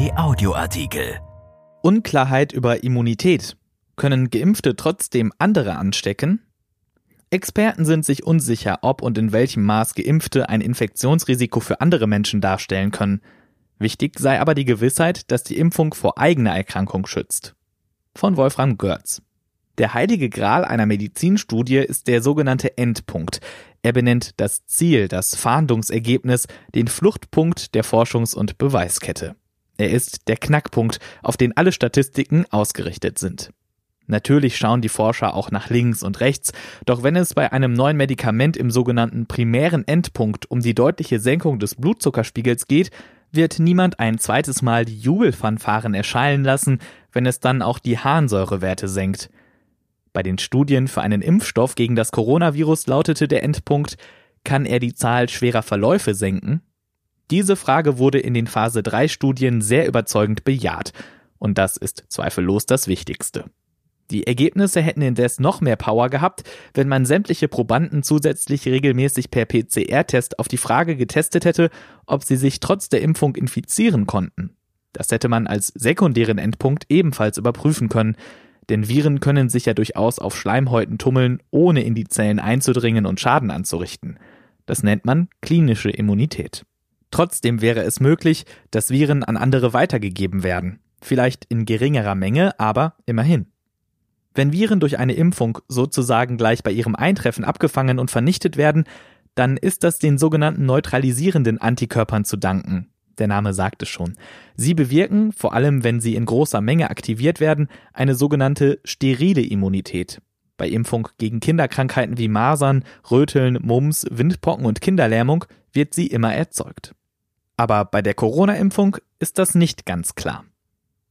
Kai Audioartikel. Unklarheit über Immunität. Können Geimpfte trotzdem andere anstecken? Experten sind sich unsicher, ob und in welchem Maß Geimpfte ein Infektionsrisiko für andere Menschen darstellen können. Wichtig sei aber die Gewissheit, dass die Impfung vor eigener Erkrankung schützt. Von Wolfram Görz. Der heilige Gral einer Medizinstudie ist der sogenannte Endpunkt. Er benennt das Ziel, das Fahndungsergebnis, den Fluchtpunkt der Forschungs- und Beweiskette. Er ist der Knackpunkt, auf den alle Statistiken ausgerichtet sind. Natürlich schauen die Forscher auch nach links und rechts, doch wenn es bei einem neuen Medikament im sogenannten primären Endpunkt um die deutliche Senkung des Blutzuckerspiegels geht, wird niemand ein zweites Mal die Jubelfanfaren erschallen lassen, wenn es dann auch die Harnsäurewerte senkt. Bei den Studien für einen Impfstoff gegen das Coronavirus lautete der Endpunkt, kann er die Zahl schwerer Verläufe senken? Diese Frage wurde in den Phase 3 Studien sehr überzeugend bejaht. Und das ist zweifellos das Wichtigste. Die Ergebnisse hätten indes noch mehr Power gehabt, wenn man sämtliche Probanden zusätzlich regelmäßig per PCR-Test auf die Frage getestet hätte, ob sie sich trotz der Impfung infizieren konnten. Das hätte man als sekundären Endpunkt ebenfalls überprüfen können, denn Viren können sich ja durchaus auf Schleimhäuten tummeln, ohne in die Zellen einzudringen und Schaden anzurichten. Das nennt man klinische Immunität. Trotzdem wäre es möglich, dass Viren an andere weitergegeben werden. Vielleicht in geringerer Menge, aber immerhin. Wenn Viren durch eine Impfung sozusagen gleich bei ihrem Eintreffen abgefangen und vernichtet werden, dann ist das den sogenannten neutralisierenden Antikörpern zu danken, der Name sagt es schon. Sie bewirken, vor allem wenn sie in großer Menge aktiviert werden, eine sogenannte sterile Immunität. Bei Impfung gegen Kinderkrankheiten wie Masern, Röteln, Mumps, Windpocken und Kinderlähmung wird sie immer erzeugt. Aber bei der Corona-Impfung ist das nicht ganz klar.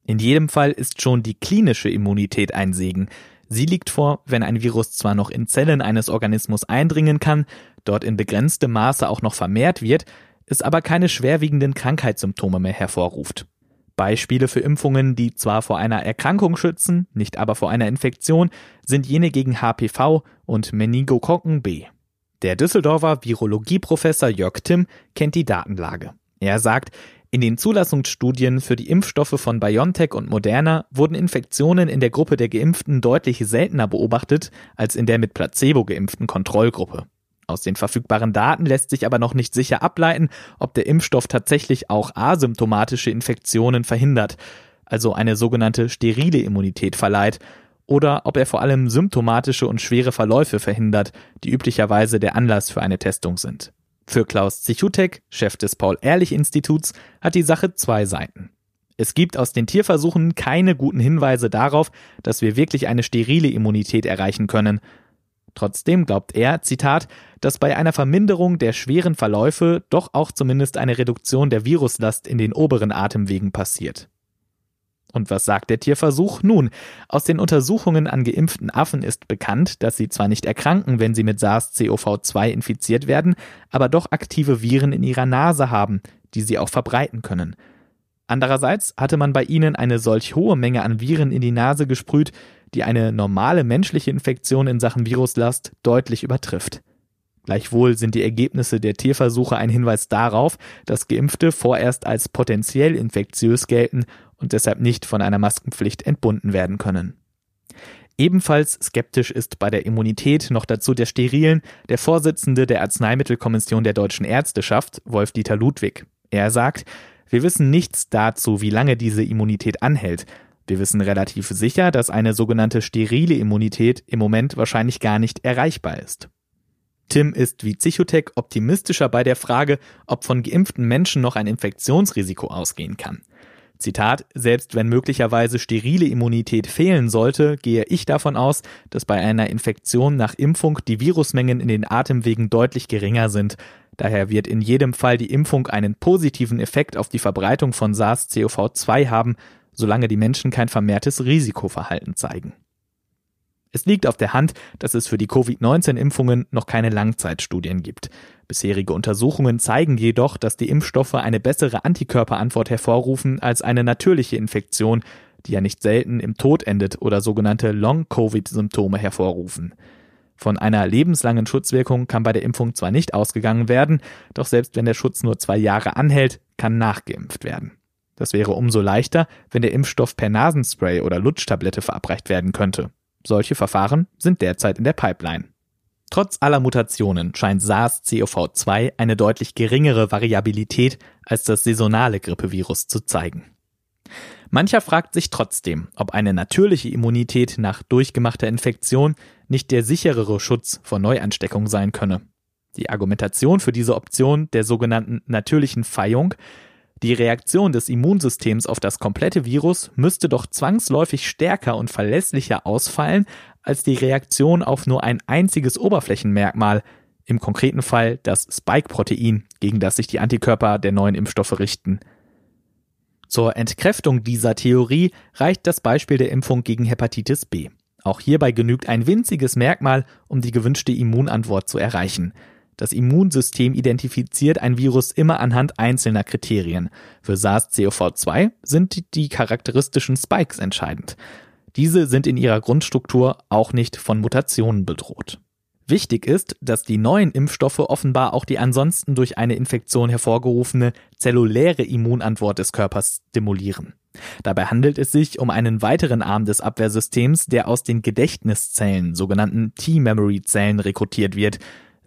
In jedem Fall ist schon die klinische Immunität ein Segen. Sie liegt vor, wenn ein Virus zwar noch in Zellen eines Organismus eindringen kann, dort in begrenztem Maße auch noch vermehrt wird, es aber keine schwerwiegenden Krankheitssymptome mehr hervorruft. Beispiele für Impfungen, die zwar vor einer Erkrankung schützen, nicht aber vor einer Infektion, sind jene gegen HPV und Meningokokken B. Der Düsseldorfer Virologieprofessor Jörg Timm kennt die Datenlage. Er sagt, in den Zulassungsstudien für die Impfstoffe von BioNTech und Moderna wurden Infektionen in der Gruppe der Geimpften deutlich seltener beobachtet als in der mit Placebo geimpften Kontrollgruppe. Aus den verfügbaren Daten lässt sich aber noch nicht sicher ableiten, ob der Impfstoff tatsächlich auch asymptomatische Infektionen verhindert, also eine sogenannte sterile Immunität verleiht, oder ob er vor allem symptomatische und schwere Verläufe verhindert, die üblicherweise der Anlass für eine Testung sind. Für Klaus Zichutek, Chef des Paul-Ehrlich-Instituts, hat die Sache zwei Seiten. Es gibt aus den Tierversuchen keine guten Hinweise darauf, dass wir wirklich eine sterile Immunität erreichen können, Trotzdem glaubt er, Zitat, dass bei einer Verminderung der schweren Verläufe doch auch zumindest eine Reduktion der Viruslast in den oberen Atemwegen passiert. Und was sagt der Tierversuch? Nun, aus den Untersuchungen an geimpften Affen ist bekannt, dass sie zwar nicht erkranken, wenn sie mit SARS-CoV-2 infiziert werden, aber doch aktive Viren in ihrer Nase haben, die sie auch verbreiten können. Andererseits hatte man bei ihnen eine solch hohe Menge an Viren in die Nase gesprüht, die eine normale menschliche Infektion in Sachen Viruslast deutlich übertrifft. Gleichwohl sind die Ergebnisse der Tierversuche ein Hinweis darauf, dass Geimpfte vorerst als potenziell infektiös gelten und deshalb nicht von einer Maskenpflicht entbunden werden können. Ebenfalls skeptisch ist bei der Immunität noch dazu der sterilen der Vorsitzende der Arzneimittelkommission der deutschen Ärzteschaft, Wolf-Dieter Ludwig. Er sagt, wir wissen nichts dazu, wie lange diese Immunität anhält, wir wissen relativ sicher, dass eine sogenannte sterile Immunität im Moment wahrscheinlich gar nicht erreichbar ist. Tim ist wie Psychotech optimistischer bei der Frage, ob von geimpften Menschen noch ein Infektionsrisiko ausgehen kann. Zitat, selbst wenn möglicherweise sterile Immunität fehlen sollte, gehe ich davon aus, dass bei einer Infektion nach Impfung die Virusmengen in den Atemwegen deutlich geringer sind. Daher wird in jedem Fall die Impfung einen positiven Effekt auf die Verbreitung von SARS-CoV-2 haben, solange die Menschen kein vermehrtes Risikoverhalten zeigen. Es liegt auf der Hand, dass es für die Covid-19-Impfungen noch keine Langzeitstudien gibt. Bisherige Untersuchungen zeigen jedoch, dass die Impfstoffe eine bessere Antikörperantwort hervorrufen als eine natürliche Infektion, die ja nicht selten im Tod endet oder sogenannte Long-Covid-Symptome hervorrufen. Von einer lebenslangen Schutzwirkung kann bei der Impfung zwar nicht ausgegangen werden, doch selbst wenn der Schutz nur zwei Jahre anhält, kann nachgeimpft werden. Das wäre umso leichter, wenn der Impfstoff per Nasenspray oder Lutschtablette verabreicht werden könnte. Solche Verfahren sind derzeit in der Pipeline. Trotz aller Mutationen scheint SARS-CoV-2 eine deutlich geringere Variabilität als das saisonale Grippevirus zu zeigen. Mancher fragt sich trotzdem, ob eine natürliche Immunität nach durchgemachter Infektion nicht der sicherere Schutz vor Neuansteckung sein könne. Die Argumentation für diese Option der sogenannten natürlichen Feihung, die Reaktion des Immunsystems auf das komplette Virus müsste doch zwangsläufig stärker und verlässlicher ausfallen als die Reaktion auf nur ein einziges Oberflächenmerkmal, im konkreten Fall das Spike-Protein, gegen das sich die Antikörper der neuen Impfstoffe richten. Zur Entkräftung dieser Theorie reicht das Beispiel der Impfung gegen Hepatitis B. Auch hierbei genügt ein winziges Merkmal, um die gewünschte Immunantwort zu erreichen. Das Immunsystem identifiziert ein Virus immer anhand einzelner Kriterien. Für SARS-CoV-2 sind die charakteristischen Spikes entscheidend. Diese sind in ihrer Grundstruktur auch nicht von Mutationen bedroht. Wichtig ist, dass die neuen Impfstoffe offenbar auch die ansonsten durch eine Infektion hervorgerufene zelluläre Immunantwort des Körpers stimulieren. Dabei handelt es sich um einen weiteren Arm des Abwehrsystems, der aus den Gedächtniszellen, sogenannten T-Memory-Zellen, rekrutiert wird.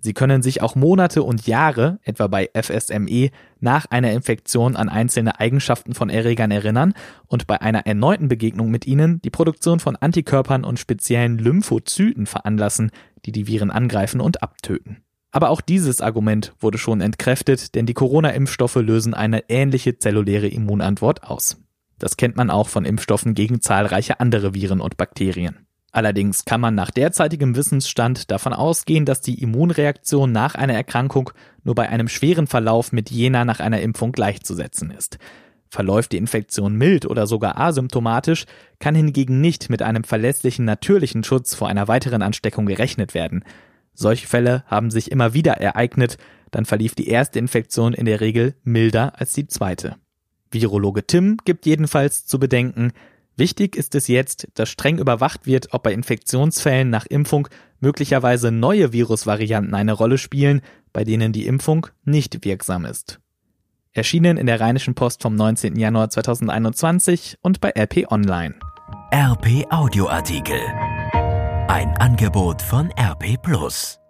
Sie können sich auch Monate und Jahre, etwa bei FSME, nach einer Infektion an einzelne Eigenschaften von Erregern erinnern und bei einer erneuten Begegnung mit ihnen die Produktion von Antikörpern und speziellen Lymphozyten veranlassen, die die Viren angreifen und abtöten. Aber auch dieses Argument wurde schon entkräftet, denn die Corona-Impfstoffe lösen eine ähnliche zelluläre Immunantwort aus. Das kennt man auch von Impfstoffen gegen zahlreiche andere Viren und Bakterien. Allerdings kann man nach derzeitigem Wissensstand davon ausgehen, dass die Immunreaktion nach einer Erkrankung nur bei einem schweren Verlauf mit jener nach einer Impfung gleichzusetzen ist. Verläuft die Infektion mild oder sogar asymptomatisch, kann hingegen nicht mit einem verlässlichen natürlichen Schutz vor einer weiteren Ansteckung gerechnet werden. Solche Fälle haben sich immer wieder ereignet, dann verlief die erste Infektion in der Regel milder als die zweite. Virologe Tim gibt jedenfalls zu bedenken, wichtig ist es jetzt, dass streng überwacht wird, ob bei Infektionsfällen nach Impfung möglicherweise neue Virusvarianten eine Rolle spielen, bei denen die Impfung nicht wirksam ist erschienen in der Rheinischen Post vom 19. Januar 2021 und bei RP Online. RP Audioartikel. Ein Angebot von RP Plus.